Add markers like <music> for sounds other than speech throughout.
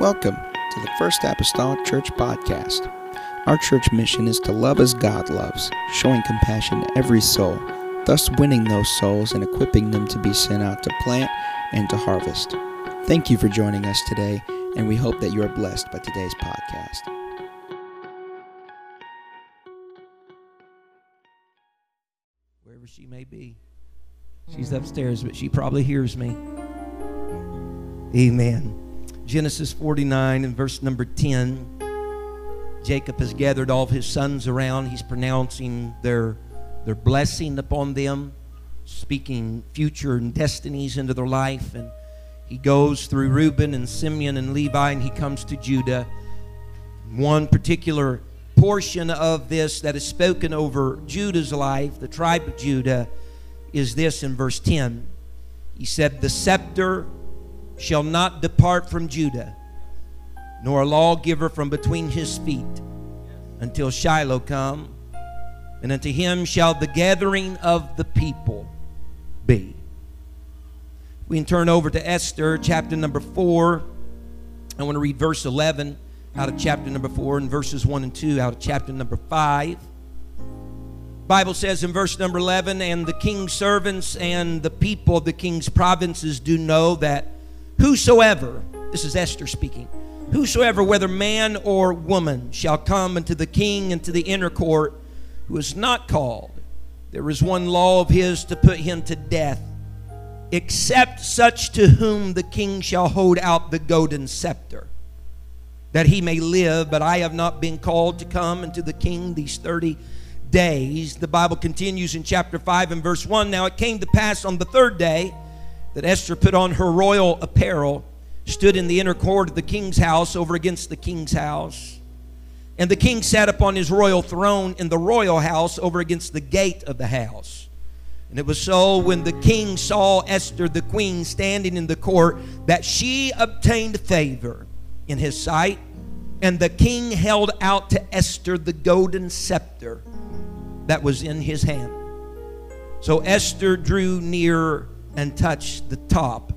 Welcome to the First Apostolic Church Podcast. Our church mission is to love as God loves, showing compassion to every soul, thus winning those souls and equipping them to be sent out to plant and to harvest. Thank you for joining us today, and we hope that you are blessed by today's podcast. Wherever she may be, she's upstairs, but she probably hears me. Amen. Genesis 49 and verse number 10. Jacob has gathered all his sons around. He's pronouncing their, their blessing upon them, speaking future and destinies into their life. And he goes through Reuben and Simeon and Levi, and he comes to Judah. One particular portion of this that is spoken over Judah's life, the tribe of Judah, is this in verse 10. He said, The scepter shall not depart from Judah, nor a lawgiver from between his feet, until Shiloh come, and unto him shall the gathering of the people be. We can turn over to Esther, chapter number 4. I want to read verse 11 out of chapter number 4 and verses 1 and 2 out of chapter number 5. Bible says in verse number 11, and the king's servants and the people of the king's provinces do know that Whosoever, this is Esther speaking, whosoever, whether man or woman, shall come unto the king and to the inner court, who is not called, there is one law of his to put him to death, except such to whom the king shall hold out the golden scepter, that he may live. But I have not been called to come unto the king these 30 days. The Bible continues in chapter 5 and verse 1. Now it came to pass on the third day that Esther put on her royal apparel, stood in the inner court of the king's house over against the king's house. And the king sat upon his royal throne in the royal house over against the gate of the house. And it was so when the king saw Esther, the queen, standing in the court, that she obtained favor in his sight. And the king held out to Esther the golden scepter that was in his hand. So Esther drew near and touch the top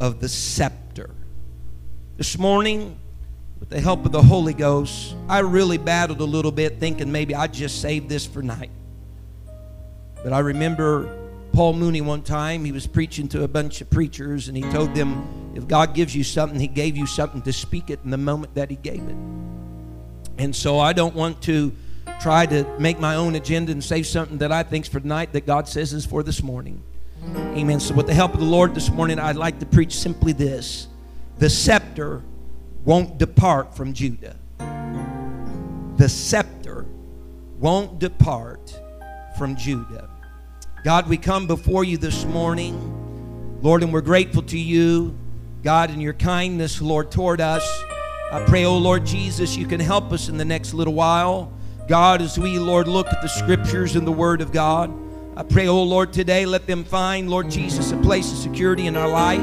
of the scepter. This morning, with the help of the Holy Ghost, I really battled a little bit thinking maybe I'd just save this for night. But I remember Paul Mooney one time, he was preaching to a bunch of preachers, and he told them, if God gives you something, he gave you something to speak it in the moment that he gave it. And so I don't want to try to make my own agenda and say something that I think's for tonight that God says is for this morning. Amen. So, with the help of the Lord this morning, I'd like to preach simply this the scepter won't depart from Judah. The scepter won't depart from Judah. God, we come before you this morning, Lord, and we're grateful to you, God, in your kindness, Lord, toward us. I pray, oh Lord Jesus, you can help us in the next little while. God, as we, Lord, look at the scriptures and the Word of God. I pray, oh Lord, today let them find, Lord Jesus, a place of security in our life.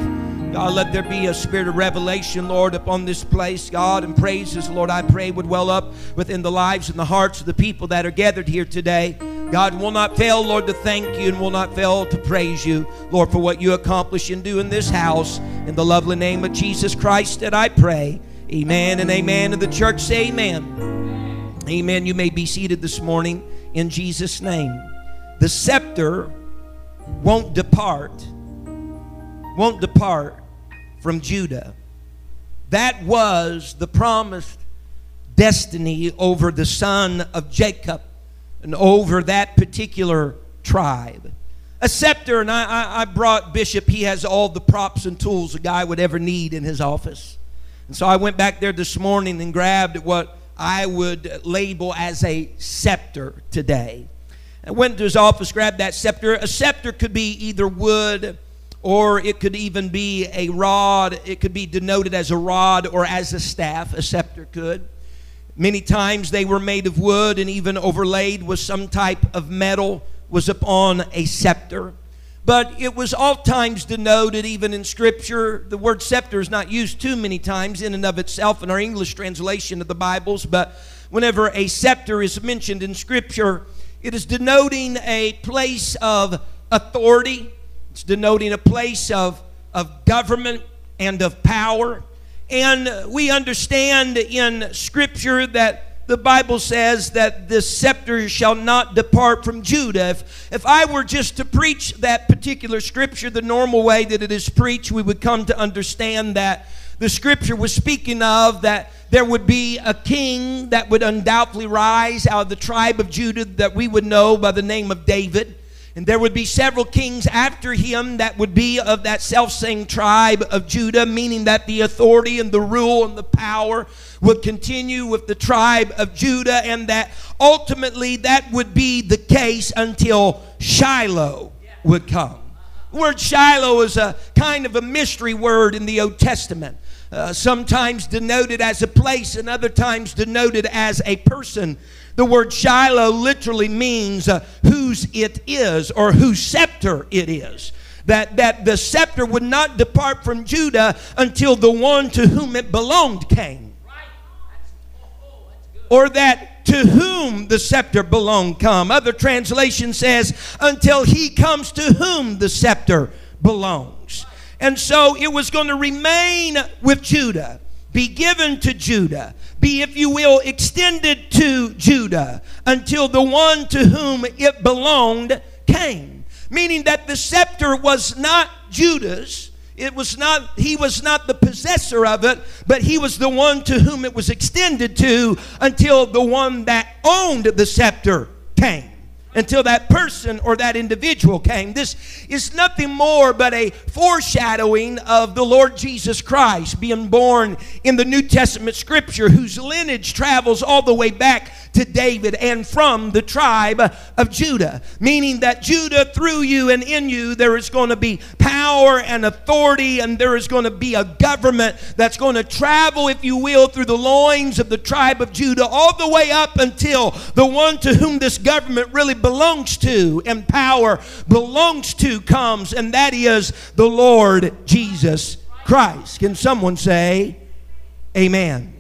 God, let there be a spirit of revelation, Lord, upon this place, God, and praises, Lord, I pray would well up within the lives and the hearts of the people that are gathered here today. God will not fail, Lord, to thank you and will not fail to praise you, Lord, for what you accomplish and do in this house. In the lovely name of Jesus Christ that I pray. Amen and amen. And the church say amen. Amen. You may be seated this morning in Jesus' name the scepter won't depart, won't depart from Judah. That was the promised destiny over the son of Jacob and over that particular tribe. A scepter, and I, I, brought Bishop, he has all the props and tools a guy would ever need in his office. And so I went back there this morning and grabbed what I would label as a scepter today. Went to his office, grabbed that scepter. A scepter could be either wood or it could even be a rod. It could be denoted as a rod or as a staff. A scepter could. Many times they were made of wood and even overlaid with some type of metal was upon a scepter. But it was oft times denoted, even in Scripture. The word scepter is not used too many times in and of itself in our English translation of the Bibles, but whenever a scepter is mentioned in Scripture, it is denoting a place of authority, it's denoting a place of, of government and of power. And we understand in Scripture that the Bible says that the scepter shall not depart from Judah. If, if I were just to preach that particular scripture the normal way that it is preached, we would come to understand that the scripture was speaking of that there would be a king that would undoubtedly rise out of the tribe of Judah that we would know by the name of David. And there would be several kings after him that would be of that self same tribe of Judah, meaning that the authority and the rule and the power would continue with the tribe of Judah, and that ultimately that would be the case until Shiloh would come. The word Shiloh is a kind of a mystery word in the Old Testament. Uh, sometimes denoted as a place and other times denoted as a person. The word Shiloh literally means uh, whose it is or whose scepter it is. That, that the scepter would not depart from Judah until the one to whom it belonged came. Or that to whom the scepter belonged come. Other translation says, until he comes to whom the scepter belongs. And so it was going to remain with Judah, be given to Judah, be, if you will, extended to Judah until the one to whom it belonged came. Meaning that the scepter was not Judah's. It was not, he was not the possessor of it, but he was the one to whom it was extended to until the one that owned the scepter came until that person or that individual came. This is nothing more but a foreshadowing of the Lord Jesus Christ being born in the New Testament scripture, whose lineage travels all the way back to David and from the tribe of Judah. Meaning that Judah, through you and in you, there is going to be power and authority, and there is going to be a government that's going to travel, if you will, through the loins of the tribe of Judah, all the way up until the one to whom this government really belongs to and power belongs to comes, and that is the Lord Jesus Christ. Can someone say, Amen?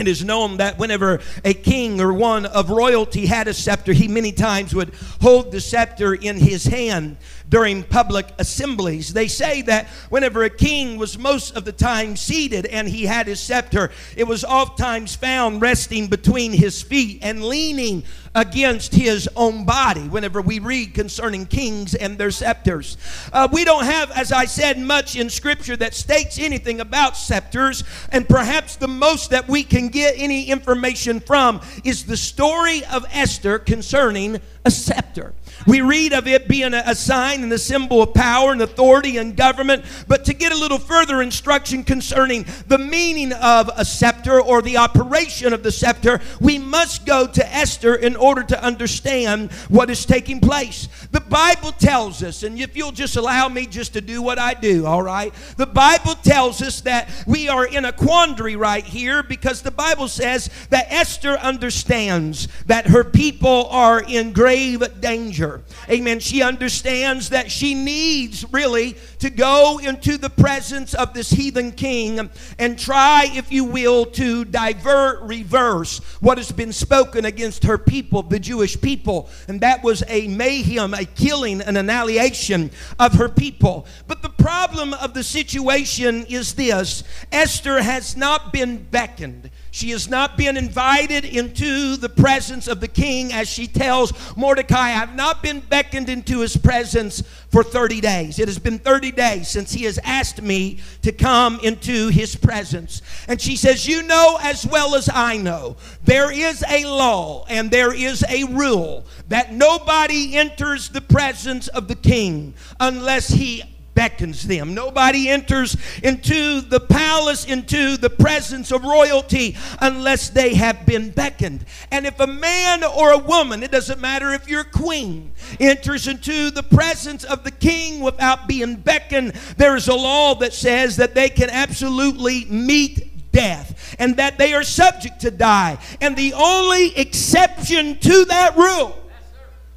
It is known that whenever a king or one of royalty had a scepter, he many times would hold the scepter in his hand during public assemblies. They say that whenever a king was most of the time seated and he had his scepter, it was oftentimes found resting between his feet and leaning against his own body whenever we read concerning kings and their scepters. Uh, we don't have, as I said, much in Scripture that states anything about scepters, and perhaps the most that we can get any information from is the story of Esther concerning a scepter. We read of it being a, a, sign and a symbol of power and authority and government. But to get a little further instruction concerning the meaning of a scepter or the operation of the scepter, we must go to Esther in order to understand what is taking place. The Bible tells us, and if you'll just allow me just to do what I do, all right? The Bible tells us that we are in a quandary right here because the Bible says that Esther understands that her people are in grave danger. Amen. She understands that she needs really to go into the presence of this heathen king and try, if you will, to divert, reverse what has been spoken against her people, the Jewish people. And that was a mayhem, a killing, an annihilation of her people. But the problem of the situation is this Esther has not been beckoned. She has not been invited into the presence of the king as she tells Mordecai, I have not been beckoned into his presence for 30 days. It has been 30 days since he has asked me to come into his presence. And she says, You know as well as I know, there is a law and there is a rule that nobody enters the presence of the king unless he beckons them. Nobody enters into the palace, into the presence of royalty, unless they have been beckoned. And if a man or a woman, it doesn't matter if you're queen, enters into the presence of the king without being beckoned, there is a law that says that they can absolutely meet death and that they are subject to die. And the only exception to that rule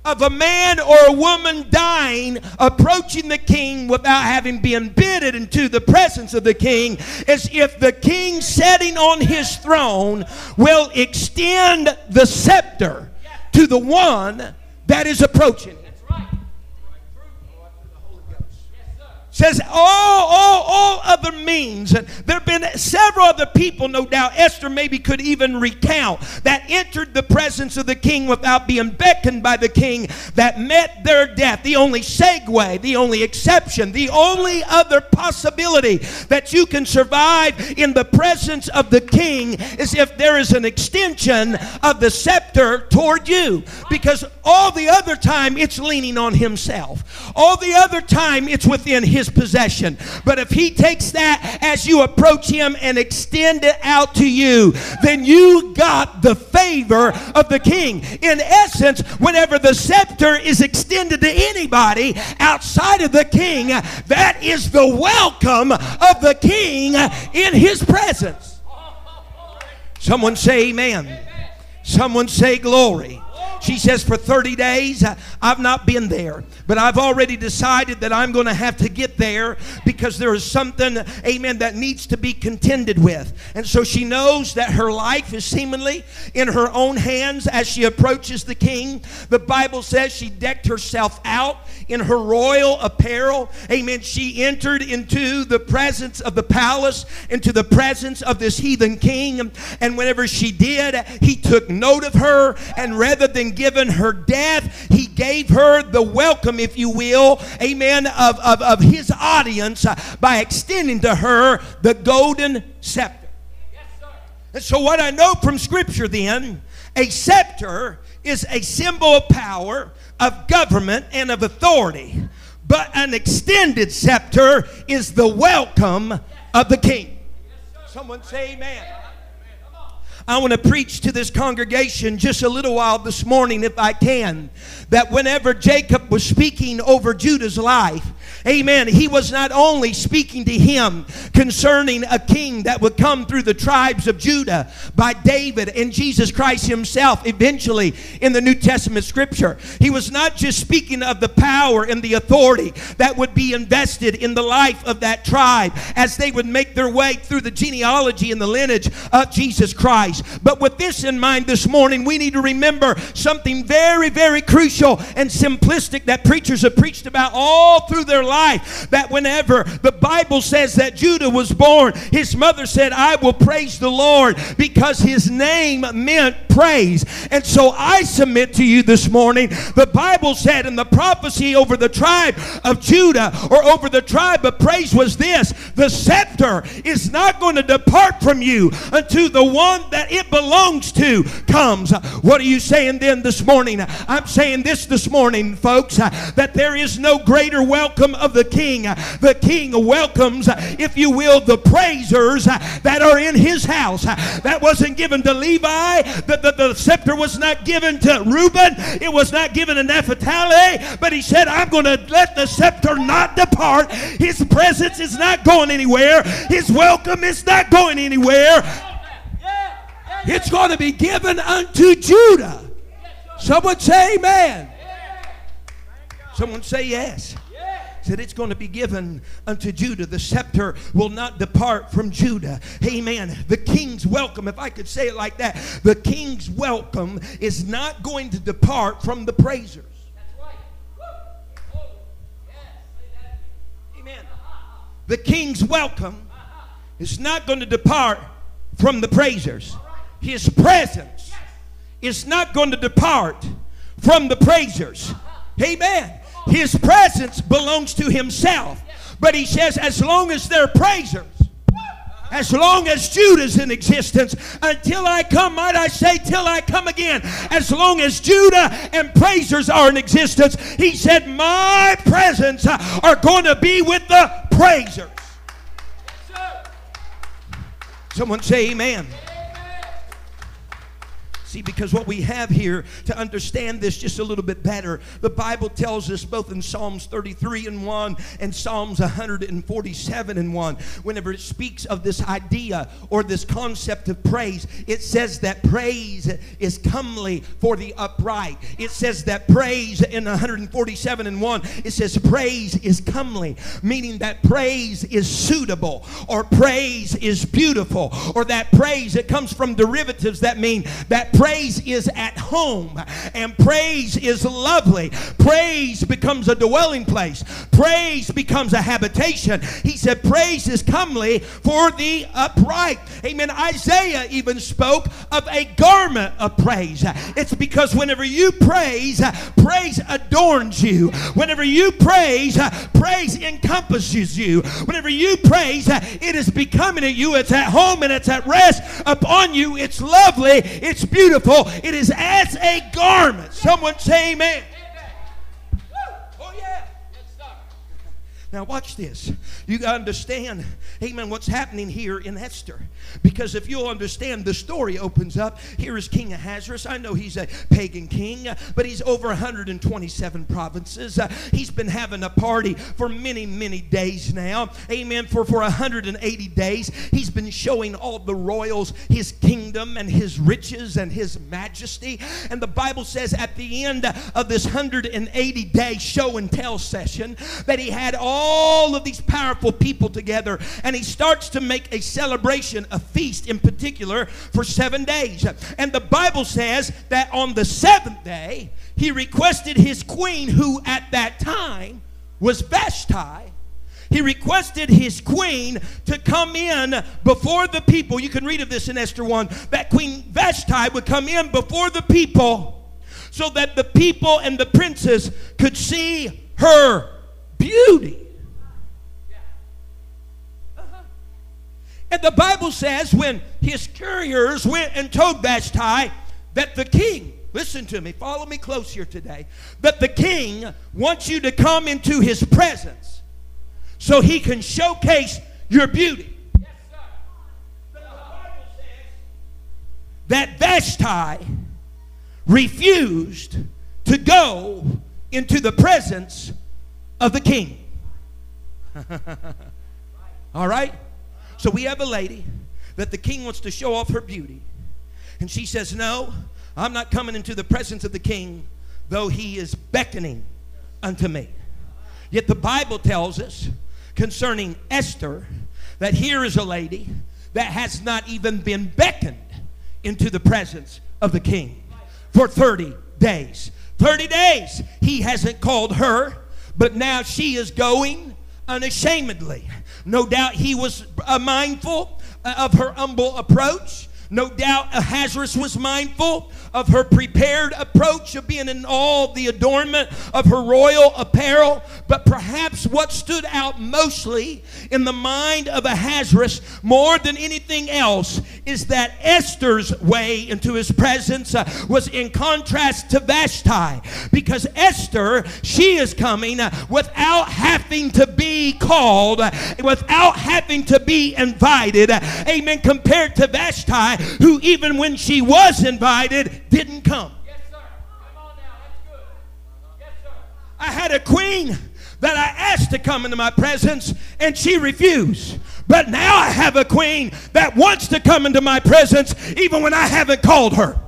of a man or a woman dying approaching the king without having been bidden into the presence of the king is if the king sitting on his throne will extend the scepter to the one that is approaching says all, all, all other means. There have been several other people, no doubt. Esther maybe could even recount that entered the presence of the king without being beckoned by the king, that met their death. The only segue, the only exception, the only other possibility that you can survive in the presence of the king is if there is an extension of the scepter toward you. Because all the other time it's leaning on himself, all the other time it's within his his possession. But if he takes that as you approach him and extend it out to you, then you got the favor of the king. In essence, whenever the scepter is extended to anybody outside of the king, that is the welcome of the king in his presence. Someone say amen. Someone say glory. She says, For 30 days, uh, I've not been there. But I've already decided that I'm going to have to get there because there is something, amen, that needs to be contended with. And so she knows that her life is seemingly in her own hands as she approaches the king. The Bible says she decked herself out in her royal apparel. Amen. She entered into the presence of the palace, into the presence of this heathen king. And whenever she did, he took note of her. And rather than giving her death, he gave her the welcome, if you will, amen, of, of, of his audience by extending to her the golden scepter. Yes, sir. And so, what I know from Scripture then, a scepter is a symbol of power, of government, and of authority. But an extended scepter is the welcome of the king. Someone say amen. I want to preach to this congregation just a little while this morning, if I can, that whenever Jacob was speaking over Judah's life, Amen. He was not only speaking to him concerning a king that would come through the tribes of Judah by David and Jesus Christ himself eventually in the New Testament scripture. He was not just speaking of the power and the authority that would be invested in the life of that tribe as they would make their way through the genealogy and the lineage of Jesus Christ. But with this in mind this morning, we need to remember something very, very crucial and simplistic that preachers have preached about all through their life that whenever the Bible says that Judah was born, his mother said, I will praise the Lord because his name meant praise. And so I submit to you this morning, the Bible said in the prophecy over the tribe of Judah or over the tribe of praise was this the scepter is not going to depart from you until the one that it belongs to comes. What are you saying then this morning? I'm saying this this morning, folks, that there is no greater welcome of the king. The king welcomes, if you will, the praisers that are in his house. That wasn't given to Levi. The, the, the scepter was not given to Reuben. It was not given to Naphtali. But he said, I'm going to let the scepter not depart. His presence is not going anywhere. His welcome is not going anywhere. It's going to be given unto Judah. Someone say amen. Someone say yes said it's going to be given unto Judah. The scepter will not depart from Judah. Amen. The king's welcome, if I could say it like that, the king's welcome is not going to depart from the praisers. Amen. The king's welcome is not going to depart from the praisers. His presence is not going to depart from the praisers. Amen. His presence belongs to himself. But he says, as long as they're praisers, as long as Judah's in existence, until I come, might I say, till I come again, as long as Judah and praisers are in existence, he said, My presence uh, are going to be with the praisers. Someone say, Amen. See, because what we have here to understand this just a little bit better, the Bible tells us both in Psalms 33 and 1 and Psalms 147 and 1, whenever it speaks of this idea or this concept of praise, it says that praise is comely for the upright. It says that praise in 147 and 1, it says praise is comely, meaning that praise is suitable or praise is beautiful or that praise, it comes from derivatives that mean that praise is at home and praise is lovely. Praise becomes a dwelling place, praise becomes a habitation. He said, Praise is comely for the upright. Amen. Isaiah even spoke of a garment of praise. It's because whenever you praise, praise adorns you. Whenever you praise, praise encompasses you. Whenever you praise, it is becoming at you. It's at home and it's at rest upon you. It's lovely. It's beautiful. It is as a garment. Someone say amen. Oh, yeah. Now, watch this. You got to understand, amen, what's happening here in Esther. Because if you'll understand, the story opens up. Here is King Ahasuerus. I know he's a pagan king, but he's over 127 provinces. Uh, he's been having a party for many, many days now. Amen. For, for 180 days, he's been showing all the royals his kingdom and his riches and his majesty. And the Bible says at the end of this 180 day show and tell session that he had all of these powerful people together and he starts to make a celebration, a feast in particular, for seven days. And the Bible says that on the seventh day, he requested his queen, who at that time was Vashti. He requested his queen to come in before the people. You can read of this in Esther 1 that Queen Vashti would come in before the people so that the people and the princes could see her beauty. And the Bible says when his couriers went and told Vashti that the king, listen to me, follow me close here today, that the king wants you to come into his presence so he can showcase your beauty. That Vashti refused to go into the presence of the king. <laughs> All right? So we have a lady that the king wants to show off her beauty. And she says, No, I'm not coming into the presence of the king, though he is beckoning unto me. Yet the Bible tells us concerning Esther that here is a lady that has not even been beckoned into the presence of the king for 30 days. 30 days he hasn't called her, but now she is going unashamedly. No doubt he was uh, mindful uh, of her humble approach. No doubt Ahasuerus was mindful of her prepared approach of being in all the adornment of her royal apparel. But perhaps what stood out mostly in the mind of Ahasuerus more than anything else is that Esther's way into his presence uh, was in contrast to Vashti. Because Esther, she is coming uh, without having to be called, uh, without having to be invited. Amen. Compared to Vashti, who even when she was invited didn't come. Yes, sir. Come on now. That's good. Yes, sir. I had a queen that I asked to come into my presence and she refused. But now I have a queen that wants to come into my presence even when I haven't called her.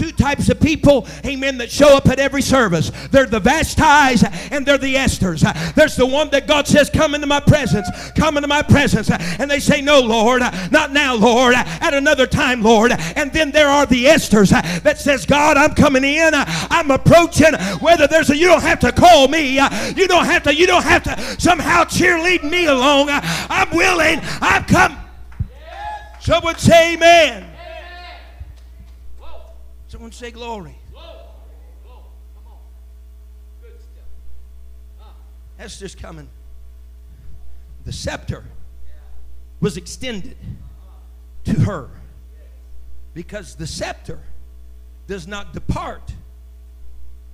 Two types of people, amen, that show up at every service. They're the Vashtis and they're the Esthers. There's the one that God says, Come into my presence, come into my presence. And they say, No, Lord, not now, Lord, at another time, Lord. And then there are the Esthers that says, God, I'm coming in, I'm approaching, whether there's a you don't have to call me, you don't have to, you don't have to somehow cheerlead me along. I'm willing, I've come. Someone say amen. Someone say glory. Esther's coming. The scepter was extended to her because the scepter does not depart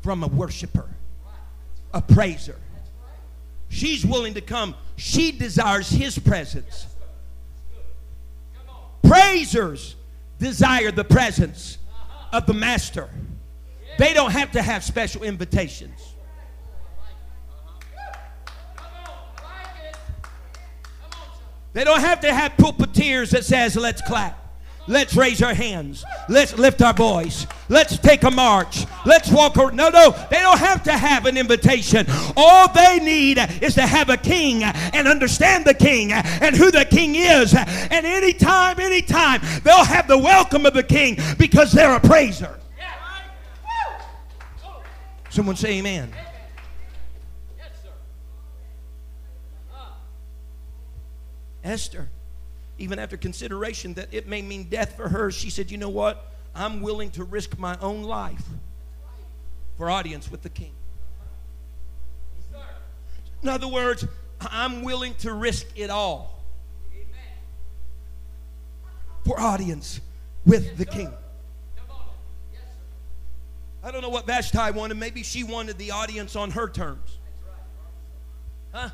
from a worshiper, a praiser. She's willing to come. She desires his presence. Praisers desire the presence of the master. They don't have to have special invitations. They don't have to have pulpiteers that says, let's clap. Let's raise our hands. Let's lift our voice. Let's take a march. Let's walk. Around. No, no, they don't have to have an invitation. All they need is to have a king and understand the king and who the king is. And anytime, anytime, they'll have the welcome of the king because they're a praiser. Someone say amen. Esther even after consideration that it may mean death for her, she said, You know what? I'm willing to risk my own life for audience with the king. In other words, I'm willing to risk it all for audience with the king. I don't know what Vashti wanted. Maybe she wanted the audience on her terms. Huh?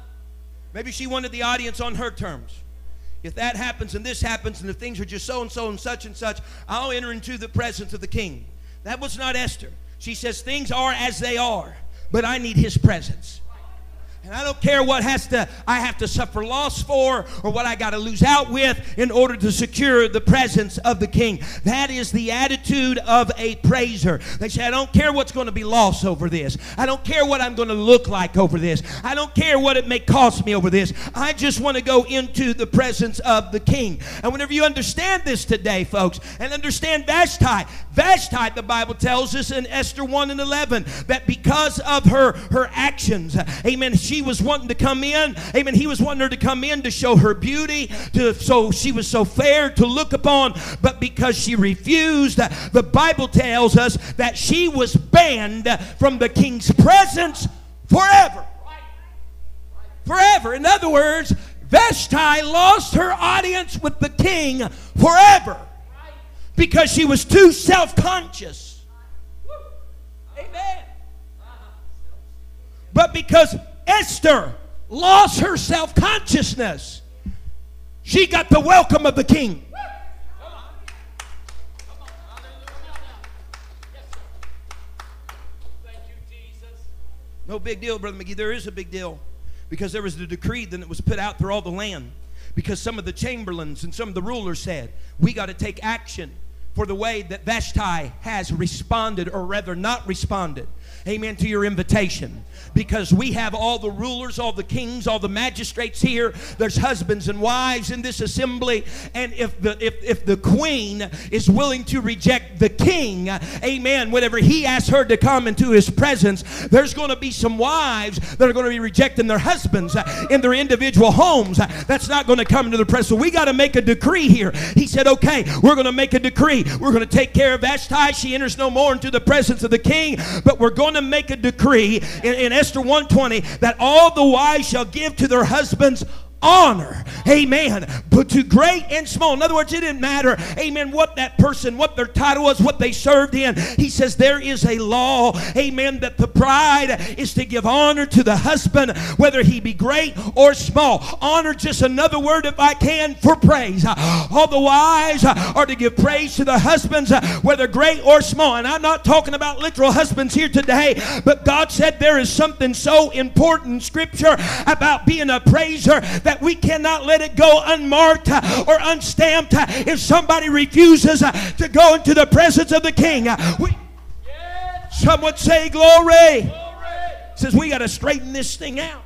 Maybe she wanted the audience on her terms if that happens and this happens and the things are just so and so and such and such, I'll enter into the presence of the king. That was not Esther. She says, Things are as they are, but I need his presence. And I don't care what has to I have to suffer loss for or what I got to lose out with in order to secure the presence of the king. That is the attitude of a praiser. They say, I don't care what's going to be lost over this. I don't care what I'm going to look like over this. I don't care what it may cost me over this. I just want to go into the presence of the king. And whenever you understand this today, folks, and understand Vashti, Vashti, the Bible tells us in Esther 1 and 11, that because of her, her actions, amen, she was wanting to come in. Amen. He was wanting her to come in to show her beauty, to so she was so fair to look upon. But because she refused, the Bible tells us that she was banned from the king's presence forever. Forever. In other words, Vashti lost her audience with the king forever because she was too self conscious. Amen. But because Esther lost her self consciousness. She got the welcome of the king. No big deal, Brother McGee. There is a big deal because there was the decree that it was put out through all the land. Because some of the chamberlains and some of the rulers said, we got to take action for the way that Vashti has responded, or rather not responded amen, to your invitation. Because we have all the rulers, all the kings, all the magistrates here. There's husbands and wives in this assembly. And if the if, if the queen is willing to reject the king, amen, whenever he asks her to come into his presence, there's going to be some wives that are going to be rejecting their husbands in their individual homes. That's not going to come into the presence. So we got to make a decree here. He said, okay, we're going to make a decree. We're going to take care of Vashti. She enters no more into the presence of the king, but we're going to make a decree in, in Esther 120 that all the wives shall give to their husbands honor. Amen. But to great and small. In other words, it didn't matter, amen, what that person, what their title was, what they served in. He says there is a law, amen, that the bride is to give honor to the husband, whether he be great or small. Honor, just another word, if I can, for praise. All the wives are to give praise to the husbands, whether great or small. And I'm not talking about literal husbands here today, but God said there is something so important in Scripture about being a praiser that that we cannot let it go unmarked uh, or unstamped uh, if somebody refuses uh, to go into the presence of the king. We, someone say glory. glory. Says we got to straighten this thing out.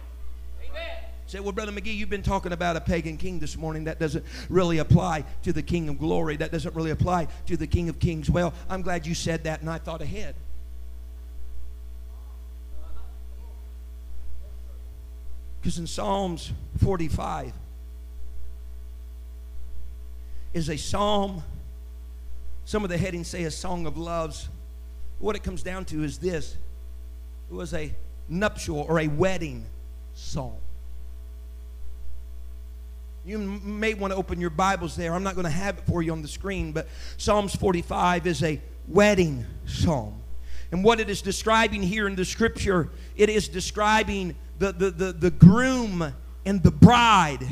Say, well, Brother McGee, you've been talking about a pagan king this morning. That doesn't really apply to the King of glory. That doesn't really apply to the King of kings. Well, I'm glad you said that, and I thought ahead. Because in Psalms 45 is a psalm, some of the headings say a song of loves. What it comes down to is this it was a nuptial or a wedding psalm. You may want to open your Bibles there. I'm not going to have it for you on the screen, but Psalms 45 is a wedding psalm. And what it is describing here in the scripture, it is describing the, the, the, the groom and the bride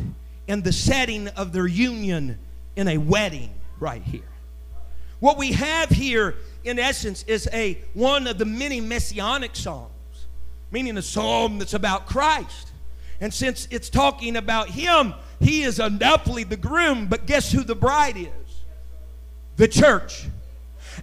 and the setting of their union in a wedding right here. What we have here, in essence, is a one of the many messianic psalms, meaning a psalm that's about Christ. And since it's talking about him, he is undoubtedly the groom, but guess who the bride is? the church.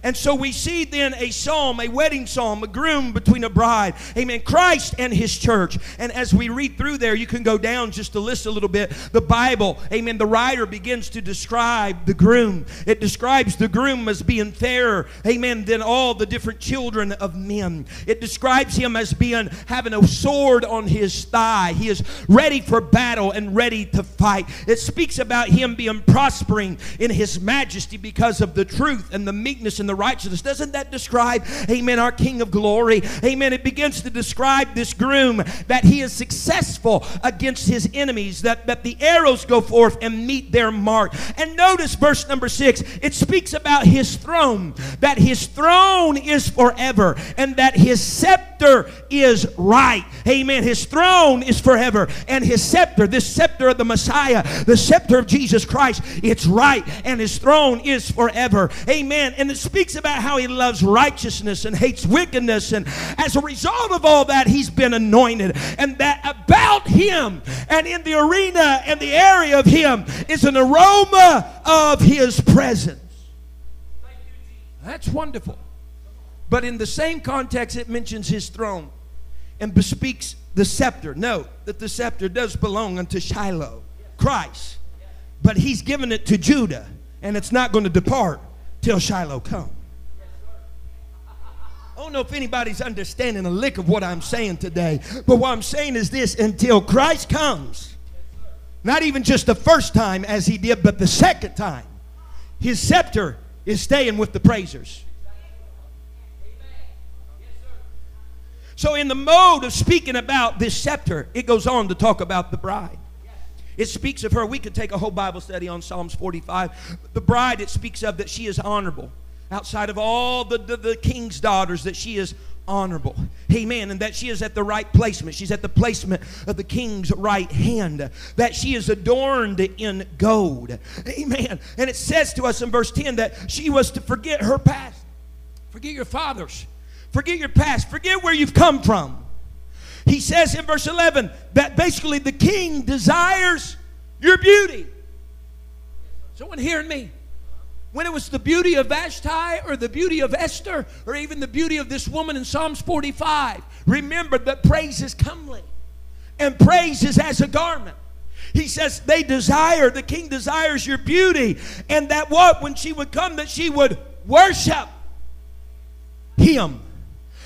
And so we see then a psalm, a wedding psalm, a groom between a bride. Amen. Christ and his church. And as we read through there, you can go down just to list a little bit. The Bible, amen, the writer begins to describe the groom. It describes the groom as being fairer, amen, than all the different children of men. It describes him as being having a sword on his thigh. He is ready for battle and ready to fight. It speaks about him being prospering in his majesty because of the truth and the meekness and the righteousness. Doesn't that describe, amen, our King of glory? Amen. It begins to describe this groom that he is successful against his enemies, that, that the arrows go forth and meet their mark. And notice verse number six, it speaks about his throne, that his throne is forever, and that his scepter is right. Amen. His throne is forever, and his scepter, this scepter of the Messiah, the scepter of Jesus Christ, it's right, and his throne is forever. Amen. And it speaks about how he loves righteousness and hates wickedness. And as a result of all that, he's been anointed. And that about him and in the arena and the area of him is an aroma of his presence. That's wonderful. But in the same context, it mentions his throne and bespeaks the scepter. Note that the scepter does belong unto Shiloh, Christ. But he's given it to Judah, and it's not going to depart till Shiloh come. I don't know if anybody's understanding a lick of what I'm saying today, but what I'm saying is this until Christ comes, not even just the first time as he did, but the second time, his scepter is staying with the praisers. So, in the mode of speaking about this scepter, it goes on to talk about the bride. It speaks of her. We could take a whole Bible study on Psalms 45. The bride, it speaks of that she is honorable. Outside of all the, the, the king's daughters, that she is honorable. Amen. And that she is at the right placement. She's at the placement of the king's right hand. That she is adorned in gold. Amen. And it says to us in verse 10 that she was to forget her past. Forget your fathers. Forget your past. Forget where you've come from. He says in verse 11 that basically the king desires your beauty. Someone hearing me? When it was the beauty of Vashti or the beauty of Esther or even the beauty of this woman in Psalms 45, remember that praise is comely and praise is as a garment. He says they desire, the king desires your beauty, and that what? When she would come, that she would worship him.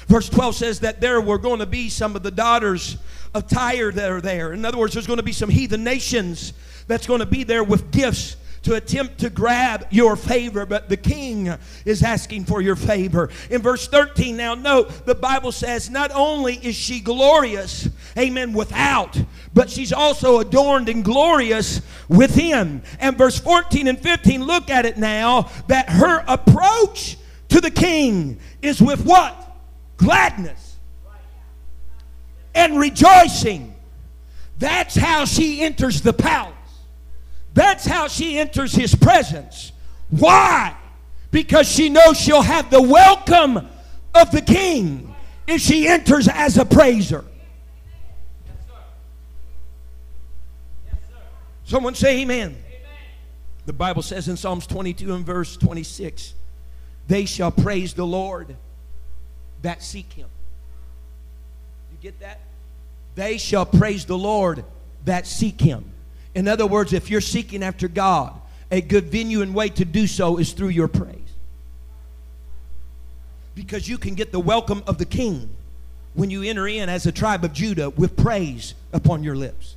Verse 12 says that there were going to be some of the daughters of Tyre that are there. In other words, there's going to be some heathen nations that's going to be there with gifts to attempt to grab your favor, but the king is asking for your favor. In verse 13, now note, the Bible says not only is she glorious, amen, without, but she's also adorned and glorious within. And verse 14 and 15, look at it now, that her approach to the king is with what? Gladness and rejoicing. That's how she enters the palace. That's how she enters his presence. Why? Because she knows she'll have the welcome of the king if she enters as a praiser. Someone say amen. amen. The Bible says in Psalms 22 and verse 26 they shall praise the Lord that seek him. You get that? They shall praise the Lord that seek him. In other words, if you're seeking after God, a good venue and way to do so is through your praise. Because you can get the welcome of the king when you enter in as a tribe of Judah with praise upon your lips.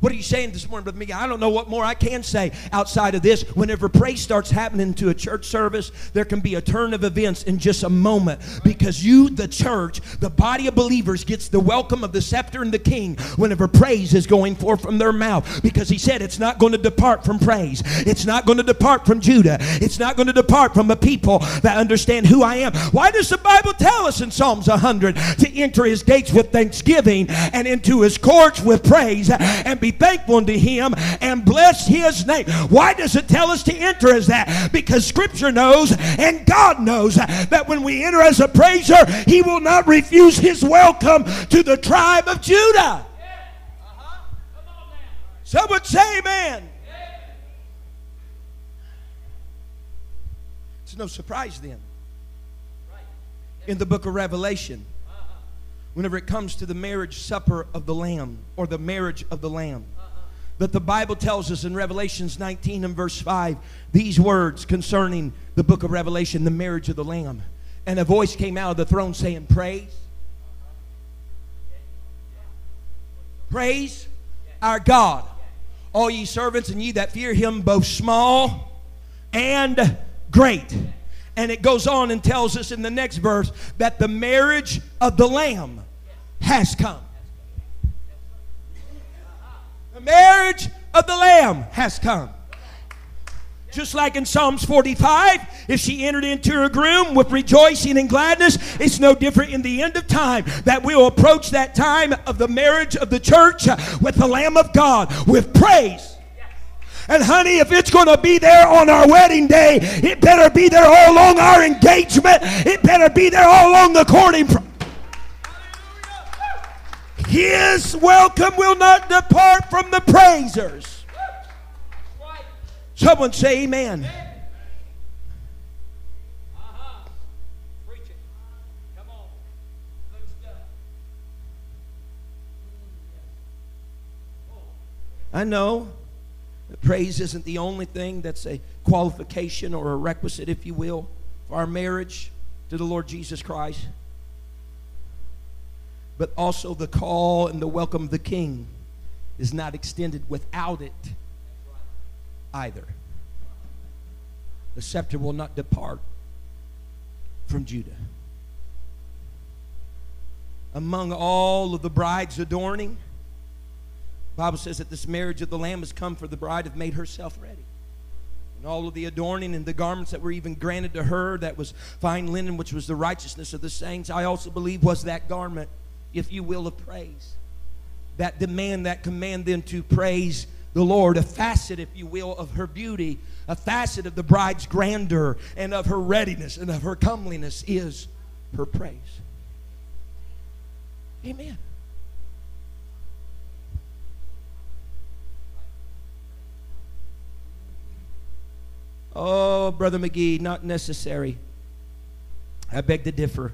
What are you saying this morning, Brother Miguel? I don't know what more I can say outside of this. Whenever praise starts happening to a church service, there can be a turn of events in just a moment because you, the church, the body of believers, gets the welcome of the scepter and the king whenever praise is going forth from their mouth because he said it's not going to depart from praise. It's not going to depart from Judah. It's not going to depart from a people that understand who I am. Why does the Bible tell us in Psalms 100 to enter his gates with thanksgiving and into his courts with praise and be thankful unto him and bless his name. Why does it tell us to enter as that? Because scripture knows and God knows that when we enter as a praiser, he will not refuse his welcome to the tribe of Judah. Someone say amen. It's no surprise then. In the book of Revelation, whenever it comes to the marriage supper of the Lamb or the marriage of the Lamb, that the Bible tells us in Revelations 19 and verse 5 these words concerning the book of Revelation, the marriage of the Lamb. And a voice came out of the throne saying, Praise. Praise our God, all ye servants and ye that fear him, both small and great. And it goes on and tells us in the next verse that the marriage of the Lamb has come. The marriage of the Lamb has come. Just like in Psalms 45, if she entered into her groom with rejoicing and gladness, it's no different in the end of time that we'll approach that time of the marriage of the church with the Lamb of God with praise. And honey, if it's going to be there on our wedding day, it better be there all along our engagement. It better be there all along the courting. Pro- His welcome will not depart from the praisers. Someone say amen. I know praise isn't the only thing that's a qualification or a requisite, if you will, for our marriage to the Lord Jesus Christ. But also the call and the welcome of the King is not extended without it either. The scepter will not depart from Judah. Among all of the bride's adorning, Bible says that this marriage of the Lamb has come for the bride have made herself ready. And all of the adorning and the garments that were even granted to her, that was fine linen, which was the righteousness of the saints, I also believe was that garment, if you will, of praise. That demand, that command then to praise the Lord, a facet, if you will, of her beauty, a facet of the bride's grandeur and of her readiness and of her comeliness is her praise. Amen. Oh, Brother McGee, not necessary. I beg to differ.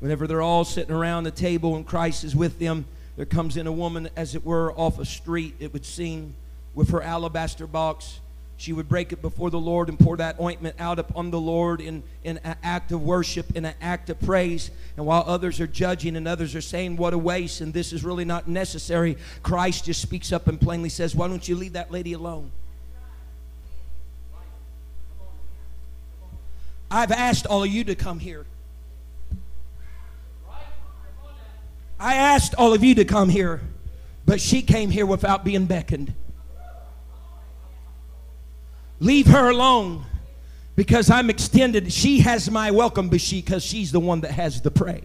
Whenever they're all sitting around the table and Christ is with them, there comes in a woman, as it were, off a street, it would seem, with her alabaster box. She would break it before the Lord and pour that ointment out upon the Lord in, in an act of worship, in an act of praise. And while others are judging and others are saying, What a waste, and this is really not necessary, Christ just speaks up and plainly says, Why don't you leave that lady alone? I've asked all of you to come here. I asked all of you to come here, but she came here without being beckoned. Leave her alone because I'm extended. She has my welcome but she, because she's the one that has the praise.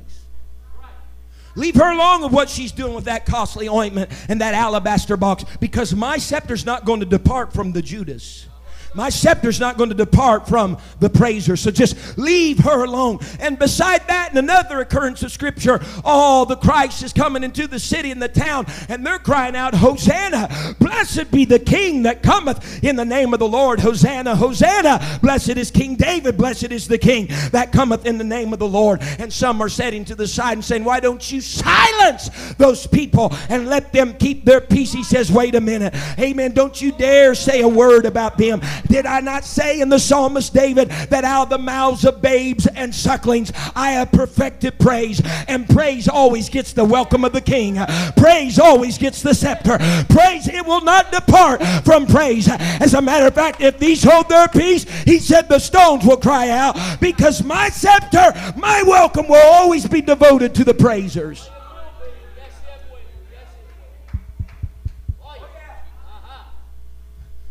Leave her alone of what she's doing with that costly ointment and that alabaster box because my scepter's not going to depart from the Judas. My scepter's not going to depart from the praiser. So just leave her alone. And beside that, in another occurrence of Scripture, all the Christ is coming into the city and the town, and they're crying out, Hosanna! Blessed be the King that cometh in the name of the Lord. Hosanna! Hosanna! Blessed is King David. Blessed is the King that cometh in the name of the Lord. And some are setting to the side and saying, Why don't you silence those people and let them keep their peace? He says, Wait a minute. Amen. Don't you dare say a word about them. Did I not say in the psalmist David that out of the mouths of babes and sucklings I have perfected praise? And praise always gets the welcome of the king. Praise always gets the scepter. Praise, it will not depart from praise. As a matter of fact, if these hold their peace, he said the stones will cry out because my scepter, my welcome will always be devoted to the praisers.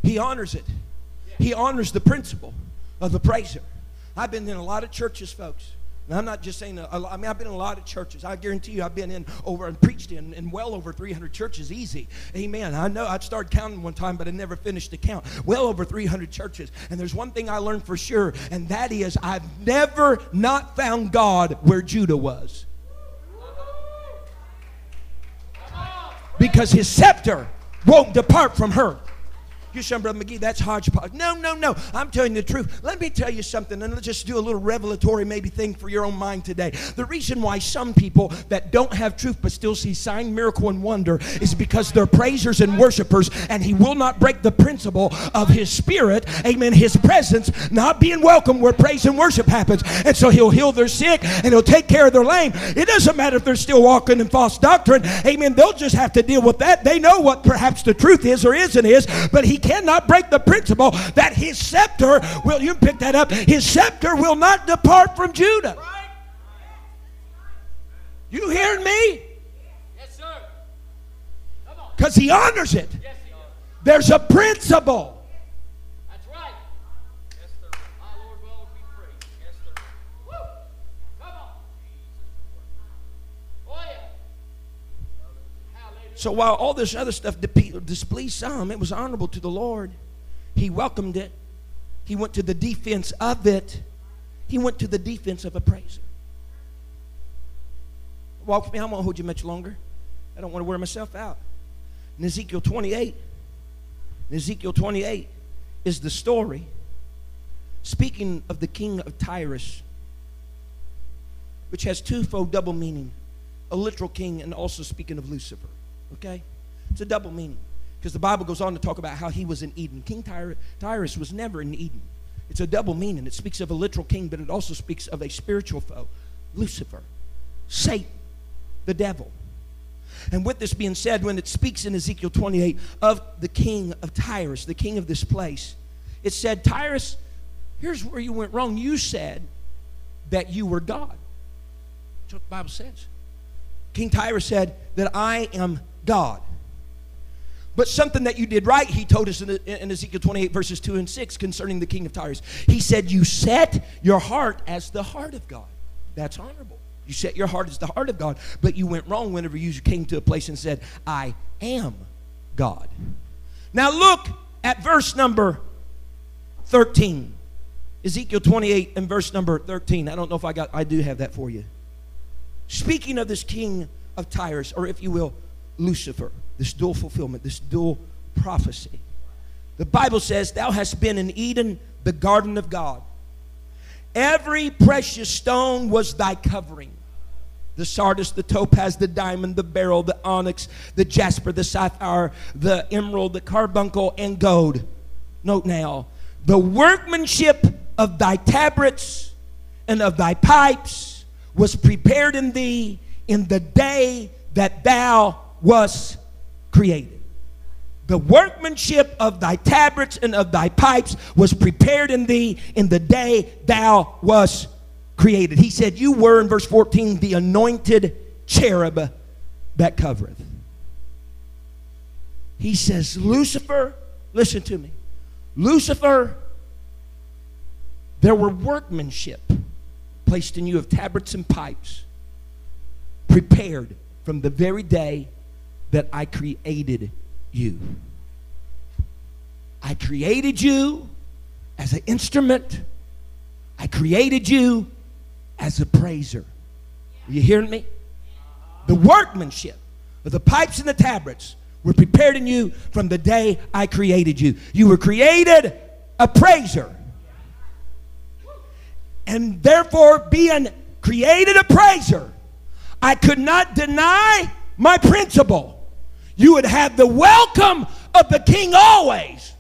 He honors it. He honors the principle of the praiser. I've been in a lot of churches, folks. And I'm not just saying, I mean, I've been in a lot of churches. I guarantee you, I've been in over and preached in, in well over 300 churches, easy. Amen. I know I started counting one time, but I never finished the count. Well over 300 churches. And there's one thing I learned for sure, and that is I've never not found God where Judah was. Because his scepter won't depart from her. You say, Brother McGee, that's hodgepodge. No, no, no. I'm telling you the truth. Let me tell you something, and let's just do a little revelatory maybe thing for your own mind today. The reason why some people that don't have truth but still see sign, miracle, and wonder is because they're praisers and worshipers, and He will not break the principle of His Spirit, amen, His presence not being welcome where praise and worship happens. And so He'll heal their sick and He'll take care of their lame. It doesn't matter if they're still walking in false doctrine, amen. They'll just have to deal with that. They know what perhaps the truth is or isn't is, but He cannot break the principle that His scepter will, you pick that up, His scepter will not depart from Judah. You hearing me? Yes, sir. Come on. Because He honors it. Yes, he does. There's a principle. So while all this other stuff displeased some, it was honorable to the Lord. He welcomed it. He went to the defense of it. He went to the defense of a praiser. Walk with me. I won't hold you much longer. I don't want to wear myself out. In Ezekiel 28, in Ezekiel 28 is the story speaking of the king of Tyrus, which has twofold double meaning a literal king and also speaking of Lucifer. Okay? It's a double meaning because the Bible goes on to talk about how he was in Eden. King Tyr- Tyrus was never in Eden. It's a double meaning. It speaks of a literal king, but it also speaks of a spiritual foe, Lucifer, Satan, the devil. And with this being said, when it speaks in Ezekiel 28 of the king of Tyrus, the king of this place, it said, Tyrus, here's where you went wrong. You said that you were God. That's what the Bible says. King Tyrus said that I am God. But something that you did right, he told us in, in Ezekiel 28, verses 2 and 6, concerning the king of Tyrus. He said, You set your heart as the heart of God. That's honorable. You set your heart as the heart of God, but you went wrong whenever you came to a place and said, I am God. Now look at verse number 13. Ezekiel 28 and verse number 13. I don't know if I got I do have that for you. Speaking of this king of Tyrus, or if you will, Lucifer, this dual fulfillment, this dual prophecy. The Bible says, Thou hast been in Eden, the garden of God. Every precious stone was thy covering the sardius, the topaz, the diamond, the beryl, the onyx, the jasper, the sapphire, the emerald, the carbuncle, and gold. Note now, the workmanship of thy tabrets and of thy pipes was prepared in thee in the day that thou wast created. The workmanship of thy tabrets and of thy pipes was prepared in thee in the day thou was created. He said, You were, in verse 14, the anointed cherub that covereth. He says, Lucifer, listen to me. Lucifer, there were workmanship placed in you of tabrets and pipes, prepared from the very day that I created you. I created you as an instrument. I created you as a praiser. Are you hearing me? The workmanship of the pipes and the tabrets were prepared in you from the day I created you. You were created a praiser. And therefore, being created a praiser, I could not deny my principle. You would have the welcome of the king always.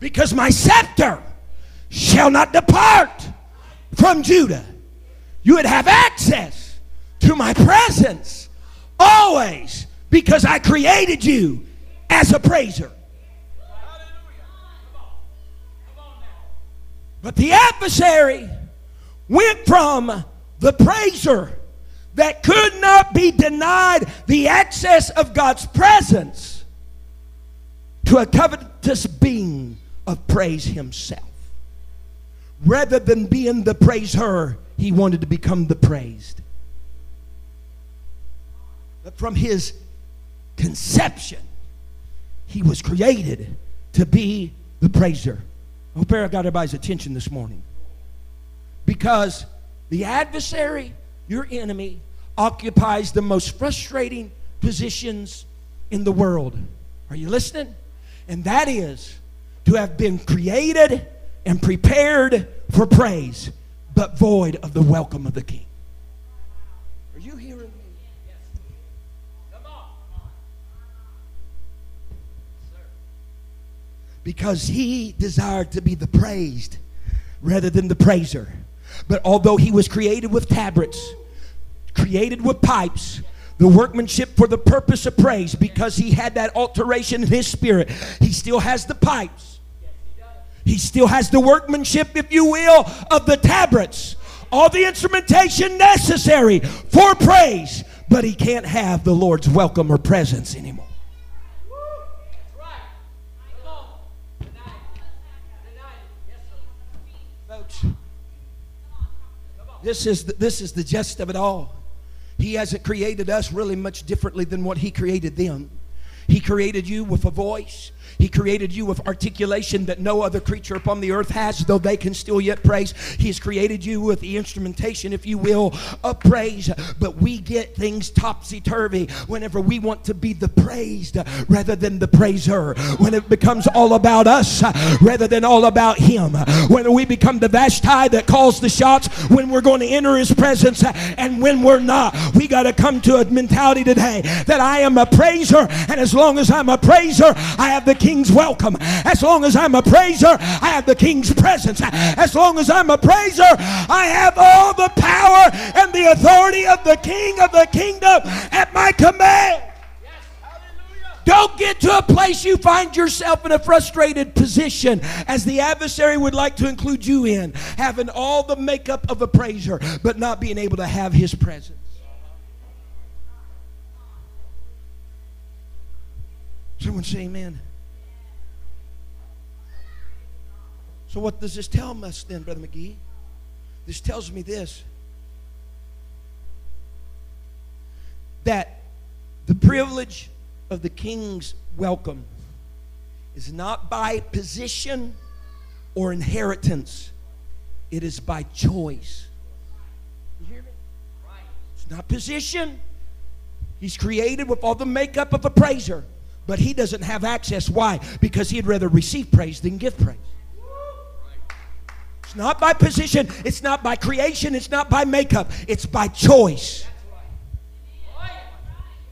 Because my scepter shall not depart from Judah. You would have access to my presence always because I created you as a praiser. But the adversary went from the praiser that could not be denied the access of God's presence to a covetous being of praise himself. Rather than being the praiser, he wanted to become the praised. But from his conception, he was created to be the praiser. I hope I got everybody's attention this morning. Because the adversary, your enemy, occupies the most frustrating positions in the world. Are you listening? And that is to have been created and prepared for praise, but void of the welcome of the king. Are you hearing me? Come on. because he desired to be the praised rather than the praiser. But although he was created with tabrets, created with pipes, the workmanship for the purpose of praise, because he had that alteration in his spirit, he still has the pipes. He still has the workmanship, if you will, of the tabrets. All the instrumentation necessary for praise, but he can't have the Lord's welcome or presence anymore. That's right. Come on. Tonight. Tonight. Yes, sir. Folks, this is the, this is the gist of it all. He hasn't created us really much differently than what he created them. He created you with a voice. He created you with articulation that no other creature upon the earth has, though they can still yet praise. He has created you with the instrumentation, if you will, of praise. But we get things topsy turvy whenever we want to be the praised rather than the praiser. When it becomes all about us rather than all about Him. When we become the Vashti that calls the shots when we're going to enter His presence and when we're not. We got to come to a mentality today that I am a praiser, and as long as I'm a praiser, I have the king's welcome. As long as I'm a praiser, I have the king's presence. As long as I'm a praiser, I have all the power and the authority of the king of the kingdom at my command. Don't get to a place you find yourself in a frustrated position as the adversary would like to include you in, having all the makeup of a praiser, but not being able to have his presence. Someone say amen. So, what does this tell us then, Brother McGee? This tells me this that the privilege of the king's welcome is not by position or inheritance, it is by choice. You hear me? It's not position. He's created with all the makeup of a praiser, but he doesn't have access. Why? Because he'd rather receive praise than give praise. Not by position, it's not by creation, it's not by makeup, it's by choice.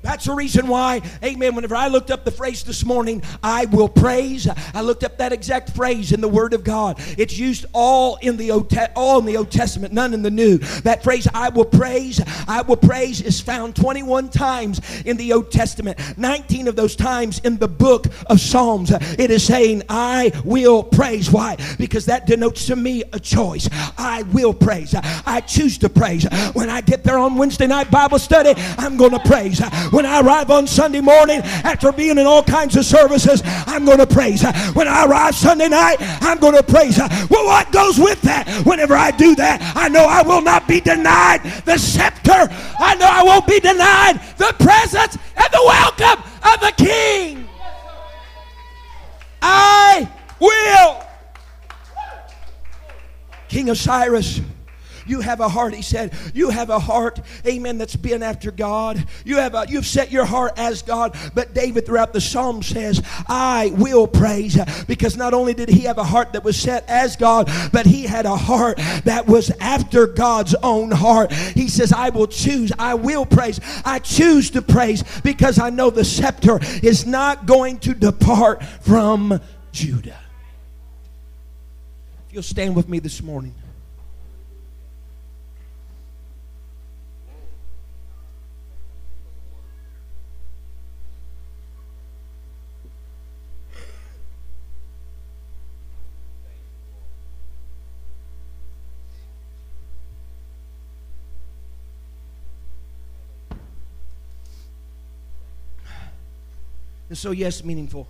That's the reason why, amen, whenever I looked up the phrase this morning, I will praise, I looked up that exact phrase in the Word of God. It's used all in the Old, all in the Old Testament, none in the New. That phrase, I will praise, I will praise, is found 21 times in the Old Testament. 19 of those times in the book of Psalms. It is saying, I will praise. Why? Because that denotes to me a choice. I will praise. I choose to praise. When I get there on Wednesday night Bible study, I'm going to praise. When I arrive on Sunday morning after being in all kinds of services, I'm going to praise. Her. When I arrive Sunday night, I'm going to praise. Her. Well, what goes with that? Whenever I do that, I know I will not be denied the scepter. I know I won't be denied the presence and the welcome of the King. I will. King of Tyrus. You have a heart, he said. You have a heart, amen, that's been after God. You have a, you've set your heart as God. But David throughout the psalm says, I will praise. Because not only did he have a heart that was set as God, but he had a heart that was after God's own heart. He says, I will choose, I will praise. I choose to praise because I know the scepter is not going to depart from Judah. If you'll stand with me this morning. And so, yes, meaningful.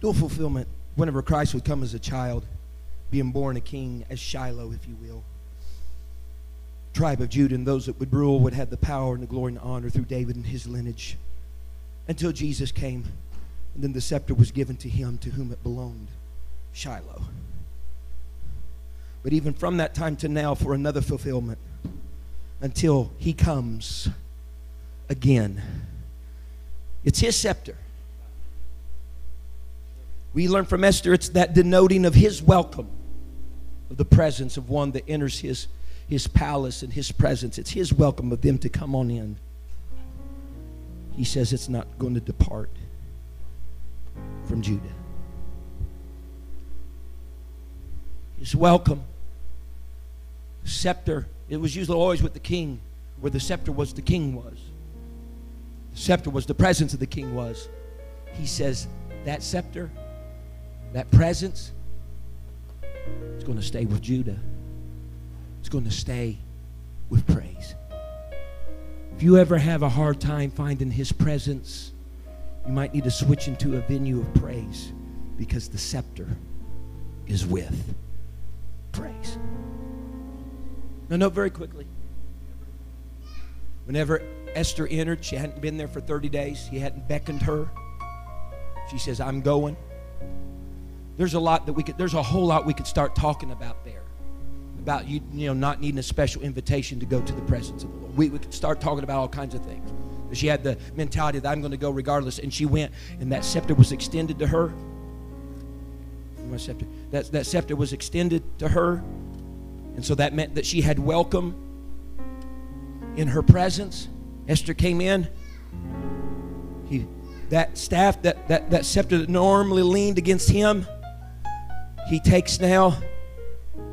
Dual fulfillment. Whenever Christ would come as a child, being born a king as Shiloh, if you will. Tribe of Judah and those that would rule would have the power and the glory and the honor through David and his lineage. Until Jesus came, and then the scepter was given to him to whom it belonged Shiloh. But even from that time to now, for another fulfillment, until he comes again. It's his scepter. We learn from Esther it's that denoting of his welcome, of the presence of one that enters his, his palace and his presence. It's his welcome of them to come on in. He says it's not going to depart from Judah. His welcome. Scepter. It was usually always with the king, where the scepter was, the king was. The scepter was the presence of the king was. He says that scepter that presence is going to stay with Judah. It's going to stay with praise. If you ever have a hard time finding his presence, you might need to switch into a venue of praise because the scepter is with praise. Now, note very quickly. Whenever Esther entered, she hadn't been there for 30 days. He hadn't beckoned her. She says, I'm going. There's a lot that we could, there's a whole lot we could start talking about there. About you, you know, not needing a special invitation to go to the presence of the Lord. We, we could start talking about all kinds of things. She had the mentality that I'm going to go regardless, and she went, and that scepter was extended to her. My scepter. That, that scepter was extended to her, and so that meant that she had welcome in her presence. Esther came in. He, that staff, that, that, that scepter that normally leaned against him, he takes now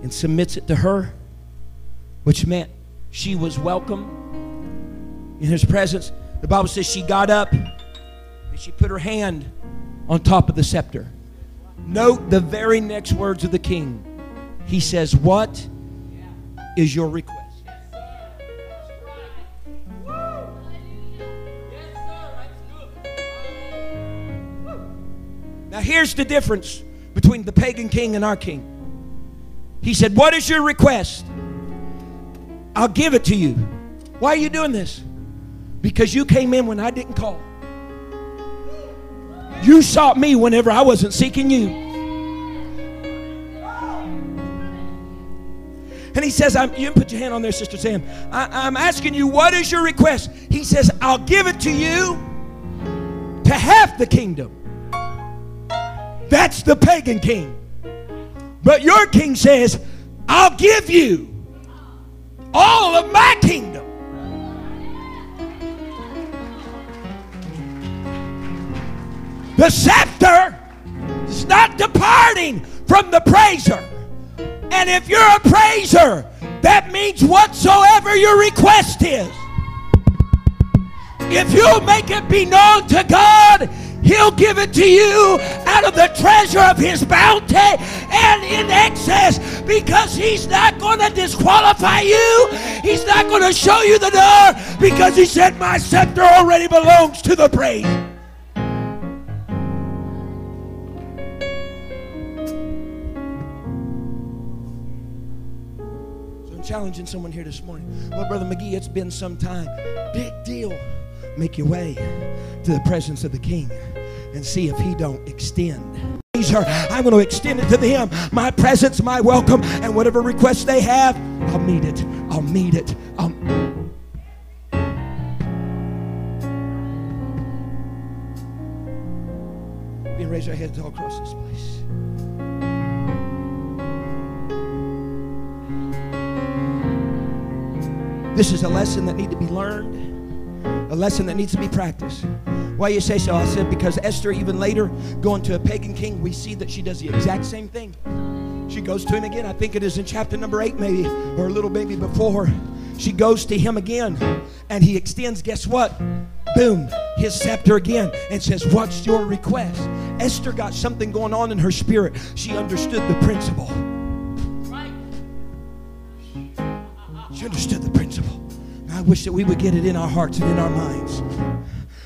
and submits it to her, which meant she was welcome in his presence. The Bible says she got up and she put her hand on top of the scepter. Note the very next words of the king. He says, What is your request? Now, here's the difference between the pagan king and our king. He said, What is your request? I'll give it to you. Why are you doing this? Because you came in when I didn't call. You sought me whenever I wasn't seeking you. And he says, I'm, You put your hand on there, Sister Sam. I, I'm asking you, what is your request? He says, I'll give it to you to half the kingdom. That's the pagan king. But your king says, I'll give you all of my kingdom. The scepter is not departing from the praiser. And if you're a praiser, that means whatsoever your request is. If you'll make it be known to God, He'll give it to you out of the treasure of His bounty and in excess because He's not going to disqualify you. He's not going to show you the door because He said, My scepter already belongs to the praise. So I'm challenging someone here this morning. Well, Brother McGee, it's been some time. Big deal. Make your way to the presence of the King and see if he don't extend. I'm going to extend it to them. My presence, my welcome, and whatever requests they have, I'll meet it. I'll meet it. I'll... Being raise our heads all across this place. This is a lesson that needs to be learned, a lesson that needs to be practiced. Why you say so? I said because Esther, even later, going to a pagan king, we see that she does the exact same thing. She goes to him again. I think it is in chapter number eight, maybe, or a little maybe before. She goes to him again, and he extends, guess what? Boom, his scepter again, and says, What's your request? Esther got something going on in her spirit. She understood the principle. I wish that we would get it in our hearts and in our minds.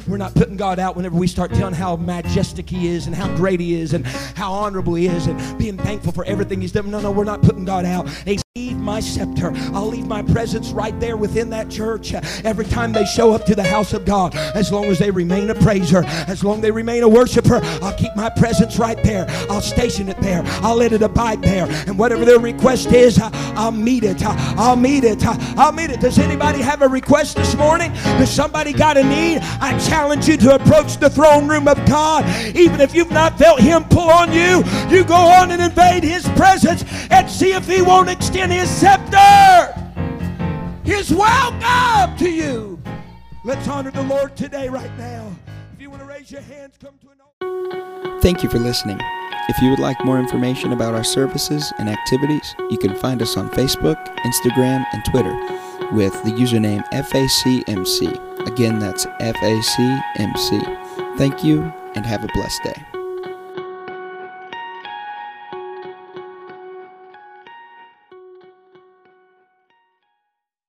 We're not putting God out whenever we start telling how majestic He is and how great He is and how honorable He is and being thankful for everything He's done. No, no, we're not putting God out. He's my scepter. I'll leave my presence right there within that church every time they show up to the house of God. As long as they remain a praiser, as long as they remain a worshiper, I'll keep my presence right there. I'll station it there. I'll let it abide there. And whatever their request is, I'll meet it. I'll meet it. I'll meet it. Does anybody have a request this morning? Does somebody got a need? I challenge you to approach the throne room of God. Even if you've not felt Him pull on you, you go on and invade His presence and see if He won't extend His scepter. His welcome to you. Let's honor the Lord today, right now. If you want to raise your hands, come to an Thank you for listening. If you would like more information about our services and activities, you can find us on Facebook, Instagram, and Twitter with the username FACMC. Again, that's FACMC. Thank you and have a blessed day.